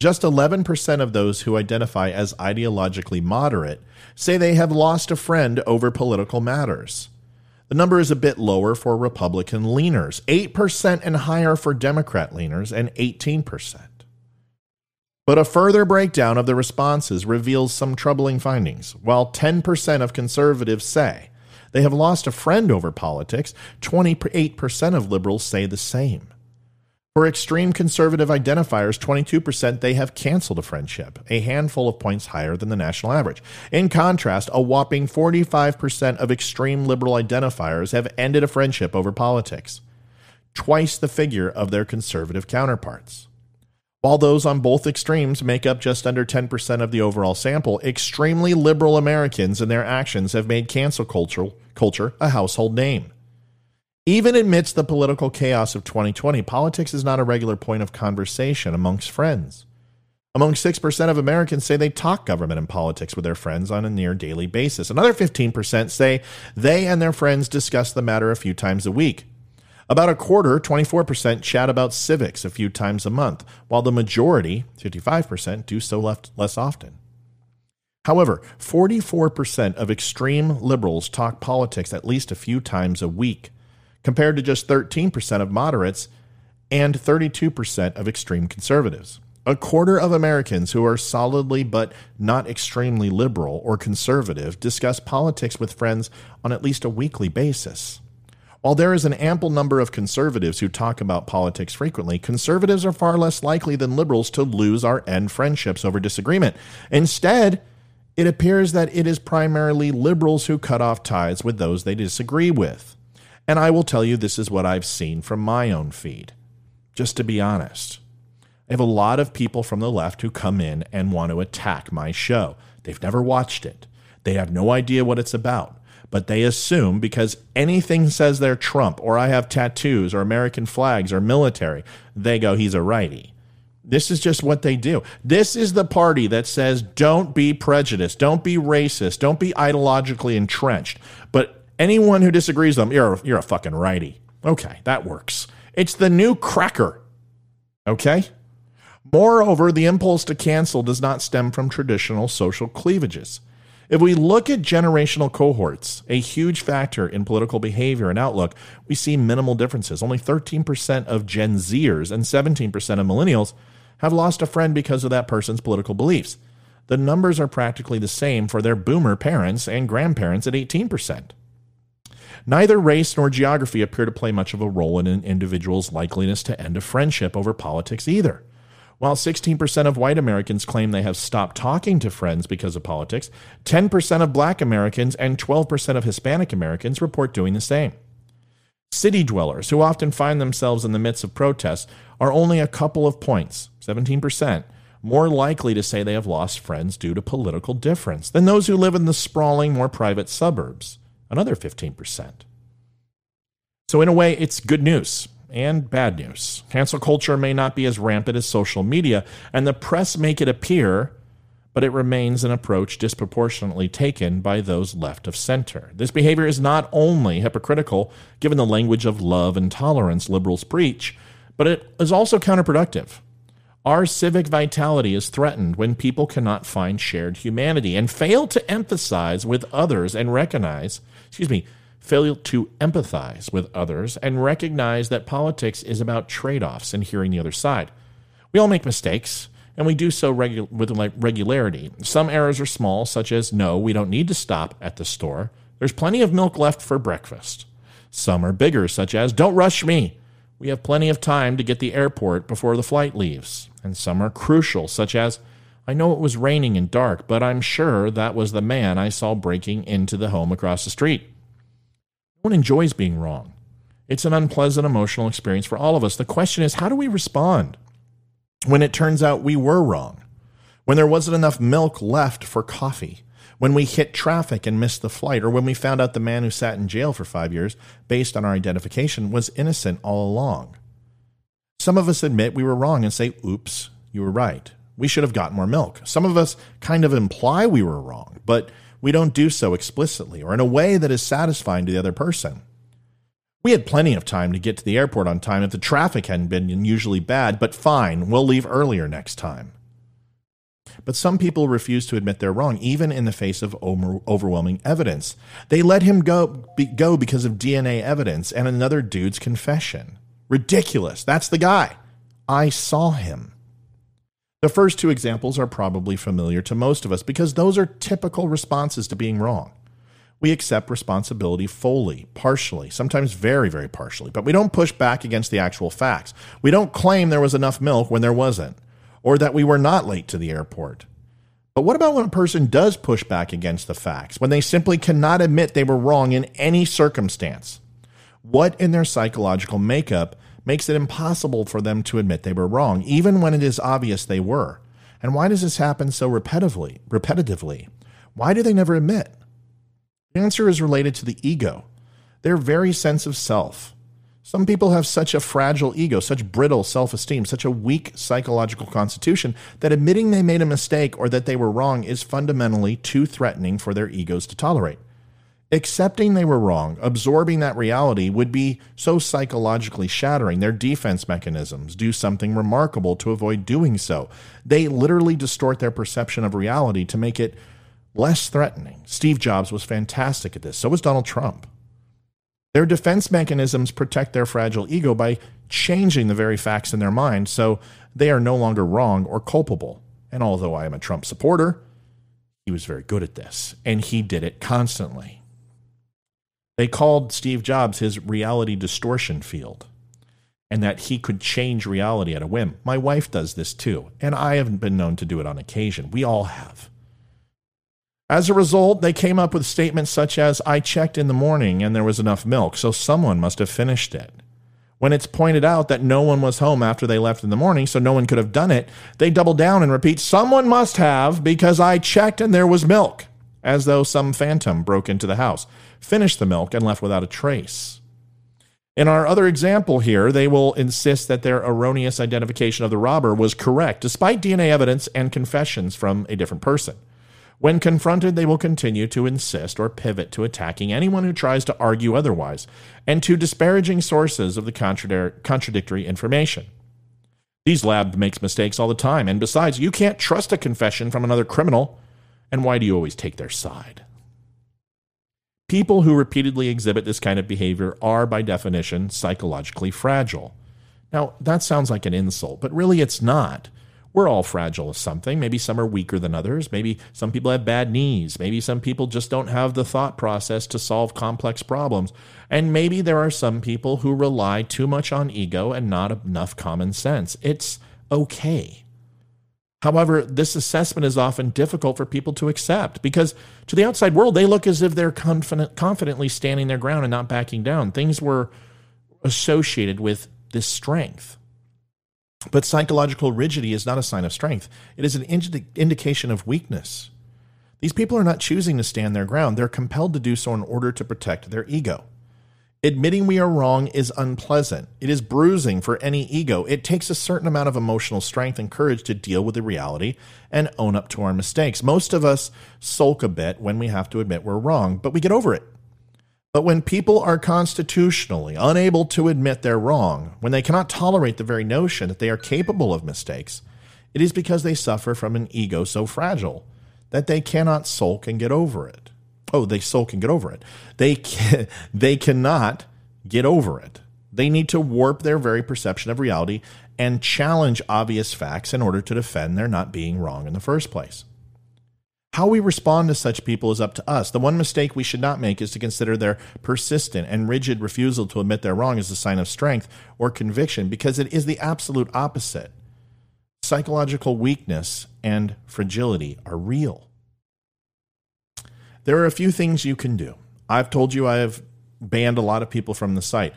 Just 11% of those who identify as ideologically moderate say they have lost a friend over political matters. The number is a bit lower for Republican leaners, 8% and higher for Democrat leaners, and 18%. But a further breakdown of the responses reveals some troubling findings. While 10% of conservatives say they have lost a friend over politics, 28% of liberals say the same. For extreme conservative identifiers, 22% they have canceled a friendship, a handful of points higher than the national average. In contrast, a whopping 45% of extreme liberal identifiers have ended a friendship over politics, twice the figure of their conservative counterparts. While those on both extremes make up just under 10% of the overall sample, extremely liberal Americans and their actions have made cancel culture, culture a household name. Even amidst the political chaos of 2020, politics is not a regular point of conversation amongst friends. Among 6% of Americans say they talk government and politics with their friends on a near daily basis. Another 15% say they and their friends discuss the matter a few times a week. About a quarter, 24%, chat about civics a few times a month, while the majority, 55%, do so less often. However, 44% of extreme liberals talk politics at least a few times a week compared to just 13% of moderates and 32% of extreme conservatives. A quarter of Americans who are solidly but not extremely liberal or conservative discuss politics with friends on at least a weekly basis. While there is an ample number of conservatives who talk about politics frequently, conservatives are far less likely than liberals to lose or end friendships over disagreement. Instead, it appears that it is primarily liberals who cut off ties with those they disagree with. And I will tell you, this is what I've seen from my own feed, just to be honest. I have a lot of people from the left who come in and want to attack my show. They've never watched it, they have no idea what it's about. But they assume because anything says they're Trump or I have tattoos or American flags or military, they go, he's a righty. This is just what they do. This is the party that says don't be prejudiced, don't be racist, don't be ideologically entrenched. But Anyone who disagrees with them, you're, a, you're a fucking righty. Okay, that works. It's the new cracker. Okay? Moreover, the impulse to cancel does not stem from traditional social cleavages. If we look at generational cohorts, a huge factor in political behavior and outlook, we see minimal differences. Only 13% of Gen Zers and 17% of millennials have lost a friend because of that person's political beliefs. The numbers are practically the same for their boomer parents and grandparents at 18%. Neither race nor geography appear to play much of a role in an individual's likeliness to end a friendship over politics either. While 16% of white Americans claim they have stopped talking to friends because of politics, 10% of black Americans and 12% of Hispanic Americans report doing the same. City dwellers, who often find themselves in the midst of protests, are only a couple of points, 17%, more likely to say they have lost friends due to political difference than those who live in the sprawling, more private suburbs another 15%. So, in a way, it's good news and bad news. Cancel culture may not be as rampant as social media, and the press make it appear, but it remains an approach disproportionately taken by those left of center. This behavior is not only hypocritical, given the language of love and tolerance liberals preach, but it is also counterproductive. Our civic vitality is threatened when people cannot find shared humanity and fail to emphasize with others and recognize, excuse me, fail to empathize with others and recognize that politics is about trade offs and hearing the other side. We all make mistakes, and we do so regu- with regularity. Some errors are small, such as no, we don't need to stop at the store. There's plenty of milk left for breakfast. Some are bigger, such as don't rush me. We have plenty of time to get the airport before the flight leaves. And some are crucial, such as I know it was raining and dark, but I'm sure that was the man I saw breaking into the home across the street. No one enjoys being wrong. It's an unpleasant emotional experience for all of us. The question is, how do we respond? when it turns out we were wrong, when there wasn't enough milk left for coffee, when we hit traffic and missed the flight, or when we found out the man who sat in jail for five years, based on our identification, was innocent all along. Some of us admit we were wrong and say, oops, you were right. We should have gotten more milk. Some of us kind of imply we were wrong, but we don't do so explicitly or in a way that is satisfying to the other person. We had plenty of time to get to the airport on time if the traffic hadn't been unusually bad, but fine, we'll leave earlier next time. But some people refuse to admit they're wrong, even in the face of overwhelming evidence. They let him go, be, go because of DNA evidence and another dude's confession. Ridiculous. That's the guy. I saw him. The first two examples are probably familiar to most of us because those are typical responses to being wrong we accept responsibility fully, partially, sometimes very, very partially, but we don't push back against the actual facts. We don't claim there was enough milk when there wasn't, or that we were not late to the airport. But what about when a person does push back against the facts, when they simply cannot admit they were wrong in any circumstance? What in their psychological makeup makes it impossible for them to admit they were wrong, even when it is obvious they were? And why does this happen so repetitively? Repetitively, why do they never admit? The answer is related to the ego, their very sense of self. Some people have such a fragile ego, such brittle self esteem, such a weak psychological constitution that admitting they made a mistake or that they were wrong is fundamentally too threatening for their egos to tolerate. Accepting they were wrong, absorbing that reality, would be so psychologically shattering. Their defense mechanisms do something remarkable to avoid doing so. They literally distort their perception of reality to make it less threatening. Steve Jobs was fantastic at this. So was Donald Trump. Their defense mechanisms protect their fragile ego by changing the very facts in their mind so they are no longer wrong or culpable. And although I am a Trump supporter, he was very good at this, and he did it constantly. They called Steve Jobs his reality distortion field, and that he could change reality at a whim. My wife does this too, and I haven't been known to do it on occasion. We all have. As a result, they came up with statements such as, I checked in the morning and there was enough milk, so someone must have finished it. When it's pointed out that no one was home after they left in the morning, so no one could have done it, they double down and repeat, Someone must have because I checked and there was milk, as though some phantom broke into the house, finished the milk, and left without a trace. In our other example here, they will insist that their erroneous identification of the robber was correct, despite DNA evidence and confessions from a different person. When confronted, they will continue to insist or pivot to attacking anyone who tries to argue otherwise and to disparaging sources of the contradictory information. These labs makes mistakes all the time, and besides, you can't trust a confession from another criminal. And why do you always take their side? People who repeatedly exhibit this kind of behavior are, by definition, psychologically fragile. Now, that sounds like an insult, but really it's not. We're all fragile of something. Maybe some are weaker than others. Maybe some people have bad knees. Maybe some people just don't have the thought process to solve complex problems. And maybe there are some people who rely too much on ego and not enough common sense. It's okay. However, this assessment is often difficult for people to accept because to the outside world, they look as if they're confident, confidently standing their ground and not backing down. Things were associated with this strength. But psychological rigidity is not a sign of strength, it is an indi- indication of weakness. These people are not choosing to stand their ground, they're compelled to do so in order to protect their ego. Admitting we are wrong is unpleasant. It is bruising for any ego. It takes a certain amount of emotional strength and courage to deal with the reality and own up to our mistakes. Most of us sulk a bit when we have to admit we're wrong, but we get over it. But when people are constitutionally unable to admit they're wrong, when they cannot tolerate the very notion that they are capable of mistakes, it is because they suffer from an ego so fragile that they cannot sulk and get over it. Oh, they sulk and get over it. They can, they cannot get over it. They need to warp their very perception of reality and challenge obvious facts in order to defend their not being wrong in the first place. How we respond to such people is up to us. The one mistake we should not make is to consider their persistent and rigid refusal to admit they're wrong as a sign of strength or conviction, because it is the absolute opposite. Psychological weakness and fragility are real. There are a few things you can do. I've told you I have banned a lot of people from the site.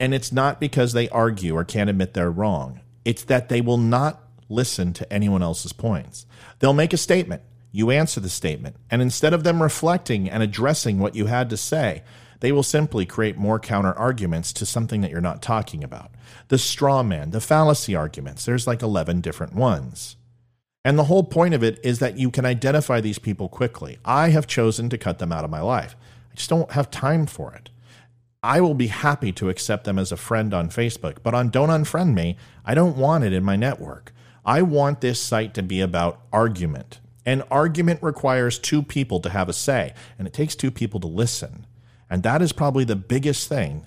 And it's not because they argue or can't admit they're wrong. It's that they will not listen to anyone else's points. They'll make a statement. You answer the statement. And instead of them reflecting and addressing what you had to say, they will simply create more counter arguments to something that you're not talking about. The straw man, the fallacy arguments, there's like 11 different ones. And the whole point of it is that you can identify these people quickly. I have chosen to cut them out of my life. I just don't have time for it. I will be happy to accept them as a friend on Facebook, but on Don't Unfriend Me, I don't want it in my network. I want this site to be about argument. And argument requires two people to have a say, and it takes two people to listen. And that is probably the biggest thing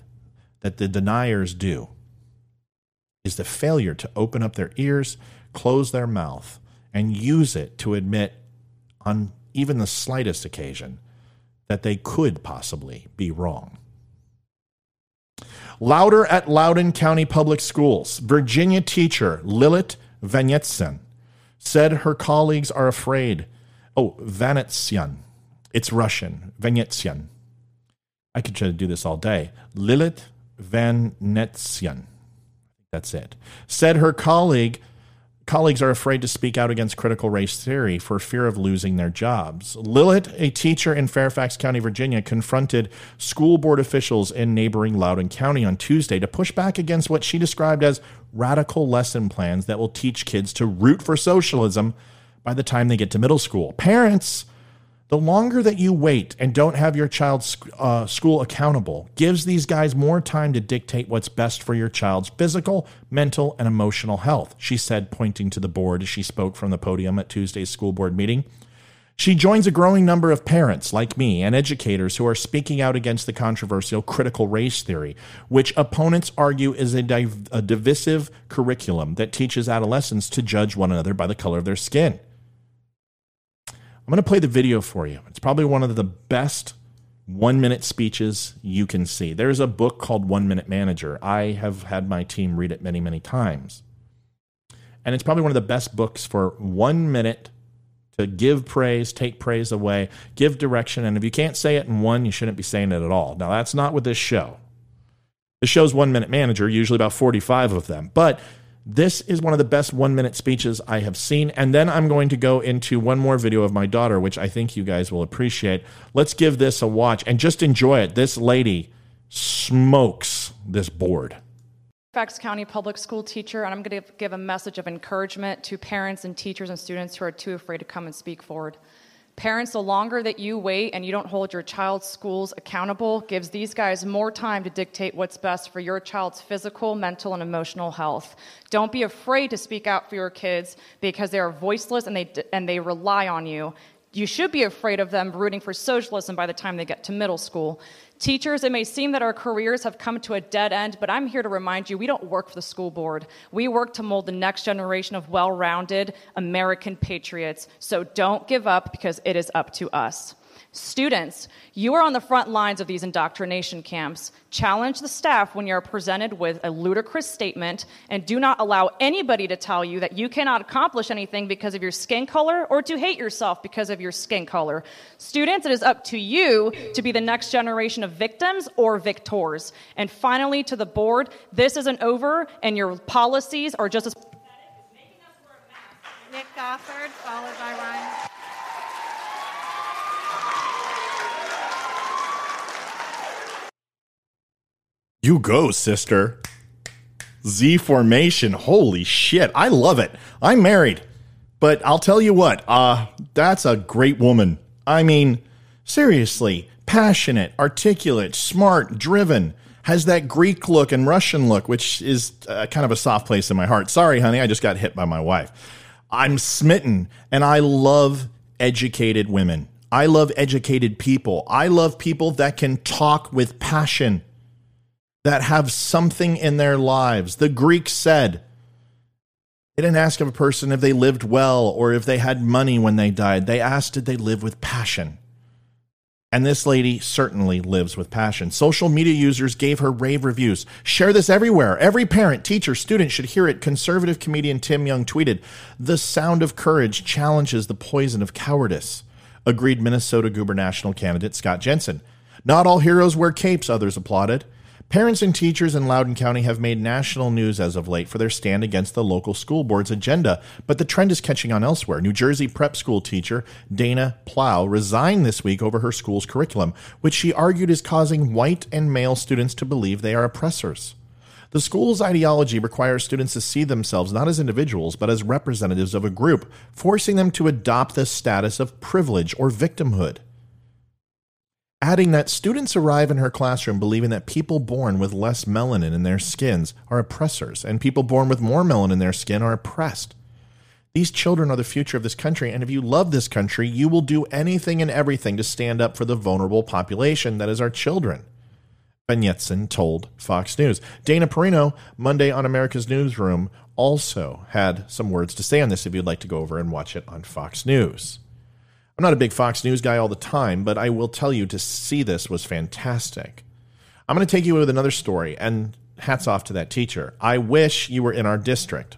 that the deniers do is the failure to open up their ears, close their mouth, and use it to admit on even the slightest occasion that they could possibly be wrong. Louder at Loudoun County Public Schools, Virginia teacher Lilith Vanetsyan said her colleagues are afraid. Oh, Vanetsyan. It's Russian. Vanetsyan. I could try to do this all day. Lilith Vanetsyan. That's it. Said her colleague colleagues are afraid to speak out against critical race theory for fear of losing their jobs. Lilith, a teacher in Fairfax County, Virginia, confronted school board officials in neighboring Loudoun County on Tuesday to push back against what she described as radical lesson plans that will teach kids to root for socialism by the time they get to middle school. Parents the longer that you wait and don't have your child's uh, school accountable gives these guys more time to dictate what's best for your child's physical, mental, and emotional health, she said, pointing to the board as she spoke from the podium at Tuesday's school board meeting. She joins a growing number of parents like me and educators who are speaking out against the controversial critical race theory, which opponents argue is a, div- a divisive curriculum that teaches adolescents to judge one another by the color of their skin. I'm going to play the video for you. It's probably one of the best one minute speeches you can see. There's a book called One Minute Manager. I have had my team read it many, many times. And it's probably one of the best books for one minute to give praise, take praise away, give direction. And if you can't say it in one, you shouldn't be saying it at all. Now, that's not with this show. The show's One Minute Manager, usually about 45 of them. But this is one of the best one minute speeches I have seen. And then I'm going to go into one more video of my daughter, which I think you guys will appreciate. Let's give this a watch and just enjoy it. This lady smokes this board. Fairfax County public school teacher, and I'm going to give a message of encouragement to parents and teachers and students who are too afraid to come and speak forward. Parents, the longer that you wait and you don't hold your child's schools accountable gives these guys more time to dictate what's best for your child's physical, mental, and emotional health. Don't be afraid to speak out for your kids because they are voiceless and they, and they rely on you. You should be afraid of them rooting for socialism by the time they get to middle school. Teachers, it may seem that our careers have come to a dead end, but I'm here to remind you we don't work for the school board. We work to mold the next generation of well rounded American patriots. So don't give up because it is up to us. Students, you are on the front lines of these indoctrination camps. Challenge the staff when you're presented with a ludicrous statement, and do not allow anybody to tell you that you cannot accomplish anything because of your skin color or to hate yourself because of your skin color. Students, it is up to you to be the next generation of victims or victors. And finally, to the board, this isn't over, and your policies are just as. Nick Gofford, followed by Ryan. You go, sister. Z formation. Holy shit. I love it. I'm married. But I'll tell you what, uh, that's a great woman. I mean, seriously, passionate, articulate, smart, driven, has that Greek look and Russian look, which is uh, kind of a soft place in my heart. Sorry, honey, I just got hit by my wife. I'm smitten and I love educated women. I love educated people. I love people that can talk with passion, that have something in their lives. The Greeks said, they didn't ask of a person if they lived well or if they had money when they died. They asked, did they live with passion? And this lady certainly lives with passion. Social media users gave her rave reviews. Share this everywhere. Every parent, teacher, student should hear it. Conservative comedian Tim Young tweeted The sound of courage challenges the poison of cowardice, agreed Minnesota gubernatorial candidate Scott Jensen. Not all heroes wear capes, others applauded. Parents and teachers in Loudoun County have made national news as of late for their stand against the local school board's agenda, but the trend is catching on elsewhere. New Jersey prep school teacher Dana Plowe resigned this week over her school's curriculum, which she argued is causing white and male students to believe they are oppressors. The school's ideology requires students to see themselves not as individuals, but as representatives of a group, forcing them to adopt the status of privilege or victimhood adding that students arrive in her classroom believing that people born with less melanin in their skins are oppressors and people born with more melanin in their skin are oppressed. These children are the future of this country, and if you love this country, you will do anything and everything to stand up for the vulnerable population that is our children. Vanetsyan told Fox News. Dana Perino, Monday on America's Newsroom, also had some words to say on this if you'd like to go over and watch it on Fox News. I'm not a big Fox News guy all the time, but I will tell you to see this was fantastic. I'm going to take you with another story, and hats off to that teacher. I wish you were in our district.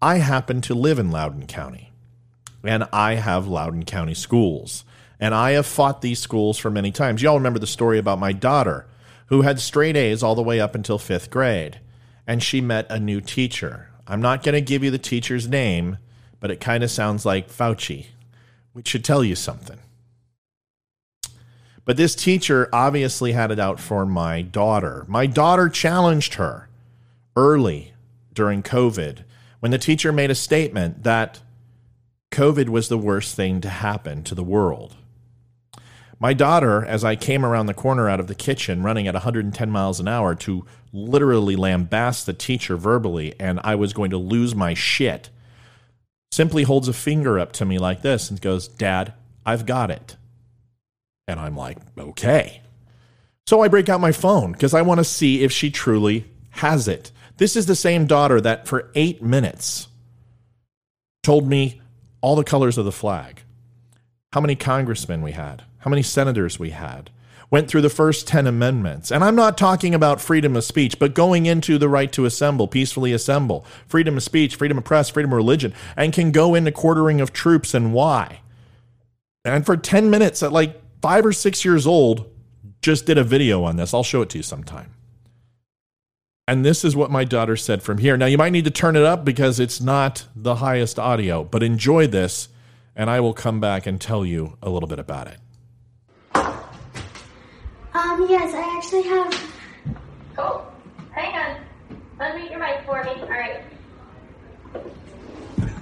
I happen to live in Loudoun County, and I have Loudoun County schools. And I have fought these schools for many times. Y'all remember the story about my daughter, who had straight A's all the way up until fifth grade, and she met a new teacher. I'm not going to give you the teacher's name, but it kind of sounds like Fauci which should tell you something. But this teacher obviously had it out for my daughter. My daughter challenged her early during COVID when the teacher made a statement that COVID was the worst thing to happen to the world. My daughter, as I came around the corner out of the kitchen running at 110 miles an hour to literally lambast the teacher verbally, and I was going to lose my shit simply holds a finger up to me like this and goes, Dad, I've got it. And I'm like, okay. So I break out my phone because I want to see if she truly has it. This is the same daughter that for eight minutes told me all the colors of the flag, how many congressmen we had, how many senators we had, went through the first 10 amendments. And I'm not talking about freedom of speech, but going into the right to assemble, peacefully assemble, freedom of speech, freedom of press, freedom of religion, and can go into quartering of troops and why. And for 10 minutes at like five or six years old, just did a video on this. I'll show it to you sometime. And this is what my daughter said from here. Now, you might need to turn it up because it's not the highest audio, but enjoy this, and I will come back and tell you a little bit about it. Um, yes, I actually have. Cool. Hang on. Unmute your mic for me. All right.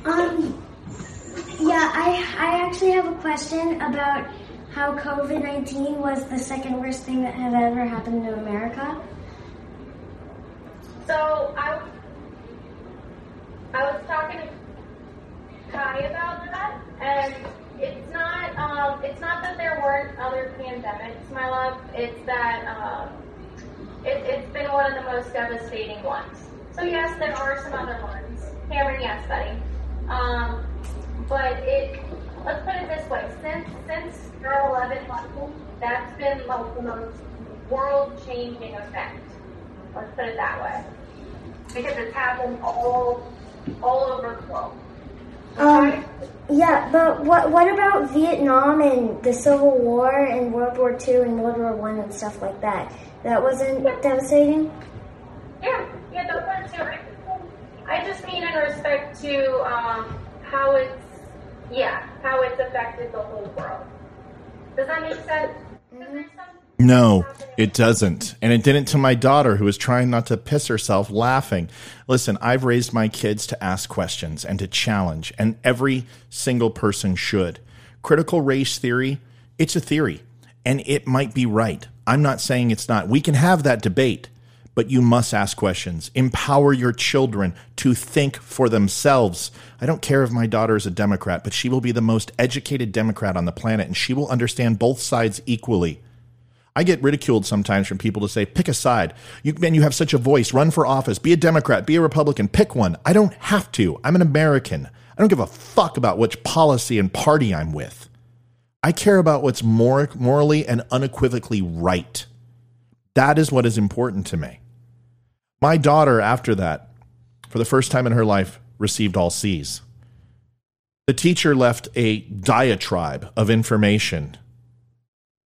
Um, yeah, I I actually have a question about how COVID nineteen was the second worst thing that had ever happened to America. So I, I was talking to Kai about that, and it's not um, it's not that there weren't other pandemics, my love. It's that um, it, it's been one of the most devastating ones. So yes, there are some other ones. Cameron, yes, buddy. Um, but it let's put it this way: since since 9/11 happened, that's been the most world-changing event. Let's put it that way, because it's happened all all over the globe. Um, yeah, but what what about Vietnam and the Civil War and World War Two and World War One and stuff like that? That wasn't devastating. Yeah, yeah, those are too. I just mean in respect to um, how it's, yeah, how it's affected the whole world. Does that make sense? No, it doesn't. And it didn't to my daughter who was trying not to piss herself laughing. Listen, I've raised my kids to ask questions and to challenge, and every single person should. Critical race theory, it's a theory. And it might be right. I'm not saying it's not. We can have that debate, but you must ask questions. Empower your children to think for themselves. I don't care if my daughter is a Democrat, but she will be the most educated Democrat on the planet and she will understand both sides equally. I get ridiculed sometimes from people to say, pick a side. You, man, you have such a voice. Run for office. Be a Democrat. Be a Republican. Pick one. I don't have to. I'm an American. I don't give a fuck about which policy and party I'm with. I care about what's morally and unequivocally right. That is what is important to me. My daughter, after that, for the first time in her life, received all C's. The teacher left a diatribe of information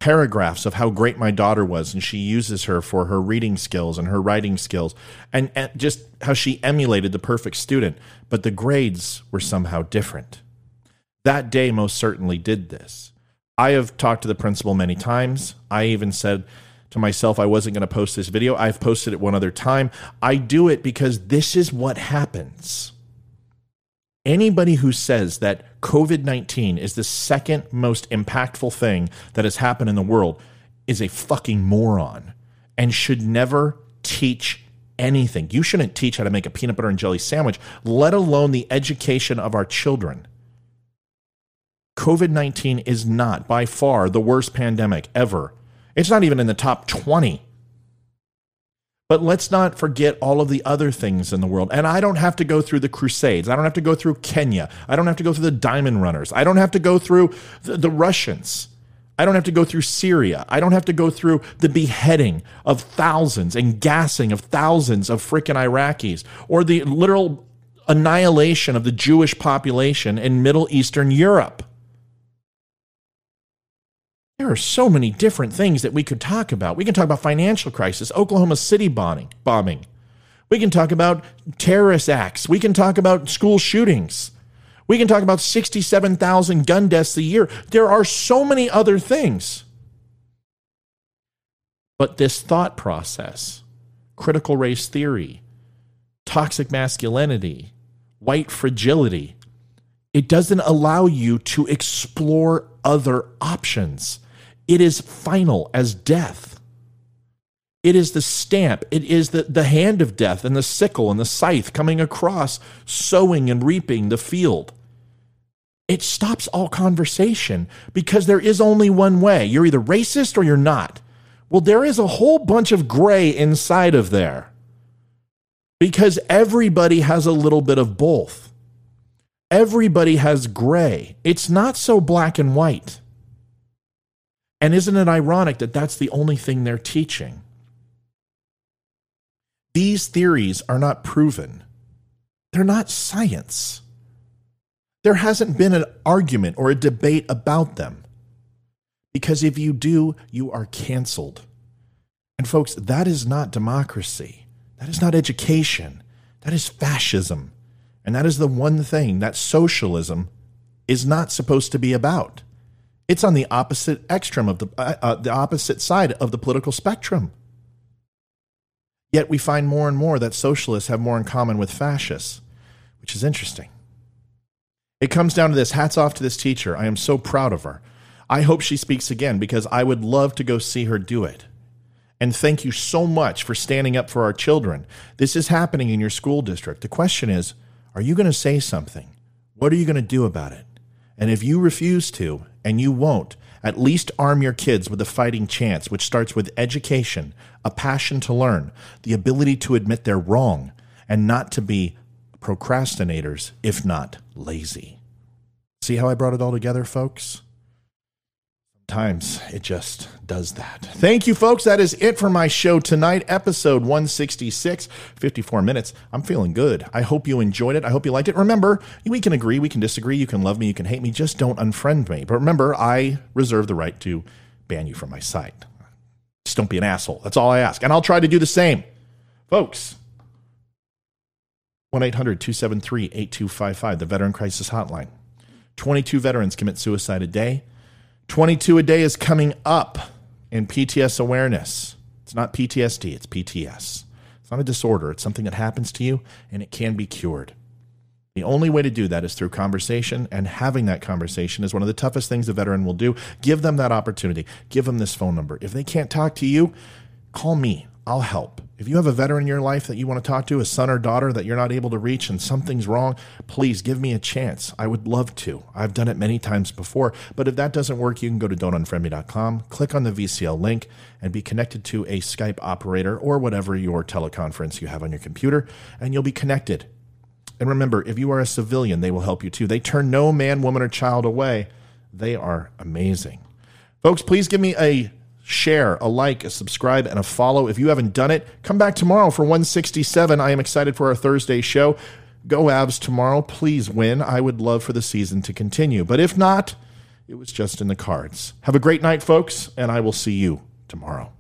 paragraphs of how great my daughter was and she uses her for her reading skills and her writing skills and, and, just how she emulated the perfect student but the grades were somehow different. That day most certainly did this. I have talked to the principal many times. I even said to myself i wasn't going to post this video. I've posted it one other time. I do it because this is what happens anybody who says that COVID 19 is the second most impactful thing that has happened in the world is a fucking moron and should never teach anything. You shouldn't teach how to make a peanut butter and jelly sandwich, let alone the education of our children. COVID 19 is not by far the worst pandemic ever. It's not even in the top 20 but let's not forget all of the other things in the world. And I don't have to go through the Crusades. I don't have to go through Kenya. I don't have to go through the Diamond Runners. I don't have to go through the, the Russians. I don't have to go through Syria. I don't have to go through the beheading of thousands and gassing of thousands of freaking Iraqis or the literal annihilation of the Jewish population in Middle Eastern Europe. There are so many different things that we could talk about. We can talk about financial crisis, Oklahoma City bombing, bombing. We can talk about terrorist acts. We can talk about school shootings. We can talk about 67,000 gun deaths a year. There are so many other things. But this thought process, critical race theory, toxic masculinity, white fragility, it doesn't allow you to explore other options. It is final as death. It is the stamp. It is the, the hand of death and the sickle and the scythe coming across, sowing and reaping the field. It stops all conversation because there is only one way. You're either racist or you're not. Well, there is a whole bunch of gray inside of there because everybody has a little bit of both. Everybody has gray. It's not so black and white. And isn't it ironic that that's the only thing they're teaching? These theories are not proven, they're not science. There hasn't been an argument or a debate about them. Because if you do, you are canceled. And folks, that is not democracy. That is not education. That is fascism. And that is the one thing that socialism is not supposed to be about. It's on the opposite extreme of the uh, uh, the opposite side of the political spectrum. Yet we find more and more that socialists have more in common with fascists, which is interesting. It comes down to this hats off to this teacher. I am so proud of her. I hope she speaks again because I would love to go see her do it. And thank you so much for standing up for our children. This is happening in your school district. The question is are you going to say something? What are you going to do about it? And if you refuse to, and you won't, at least arm your kids with a fighting chance, which starts with education, a passion to learn, the ability to admit they're wrong, and not to be procrastinators, if not lazy. See how I brought it all together, folks? Sometimes it just does that. Thank you, folks. That is it for my show tonight, episode 166, 54 minutes. I'm feeling good. I hope you enjoyed it. I hope you liked it. Remember, we can agree, we can disagree, you can love me, you can hate me, just don't unfriend me. But remember, I reserve the right to ban you from my site. Just don't be an asshole. That's all I ask. And I'll try to do the same. Folks, 1 800 273 8255, the Veteran Crisis Hotline. 22 veterans commit suicide a day. 22 a day is coming up in PTS awareness. It's not PTSD, it's PTS. It's not a disorder, it's something that happens to you and it can be cured. The only way to do that is through conversation, and having that conversation is one of the toughest things a veteran will do. Give them that opportunity. Give them this phone number. If they can't talk to you, call me. I'll help. If you have a veteran in your life that you want to talk to, a son or daughter that you're not able to reach and something's wrong, please give me a chance. I would love to. I've done it many times before. But if that doesn't work, you can go to don'tunfriendme.com, click on the VCL link, and be connected to a Skype operator or whatever your teleconference you have on your computer, and you'll be connected. And remember, if you are a civilian, they will help you too. They turn no man, woman, or child away. They are amazing. Folks, please give me a share, a like, a subscribe, and a follow. If you haven't done it, come back tomorrow for 167. I am excited for our Thursday show. Go Avs tomorrow. Please win. I would love for the season to continue. But if not, it was just in the cards. Have a great night, folks, and I will see you tomorrow.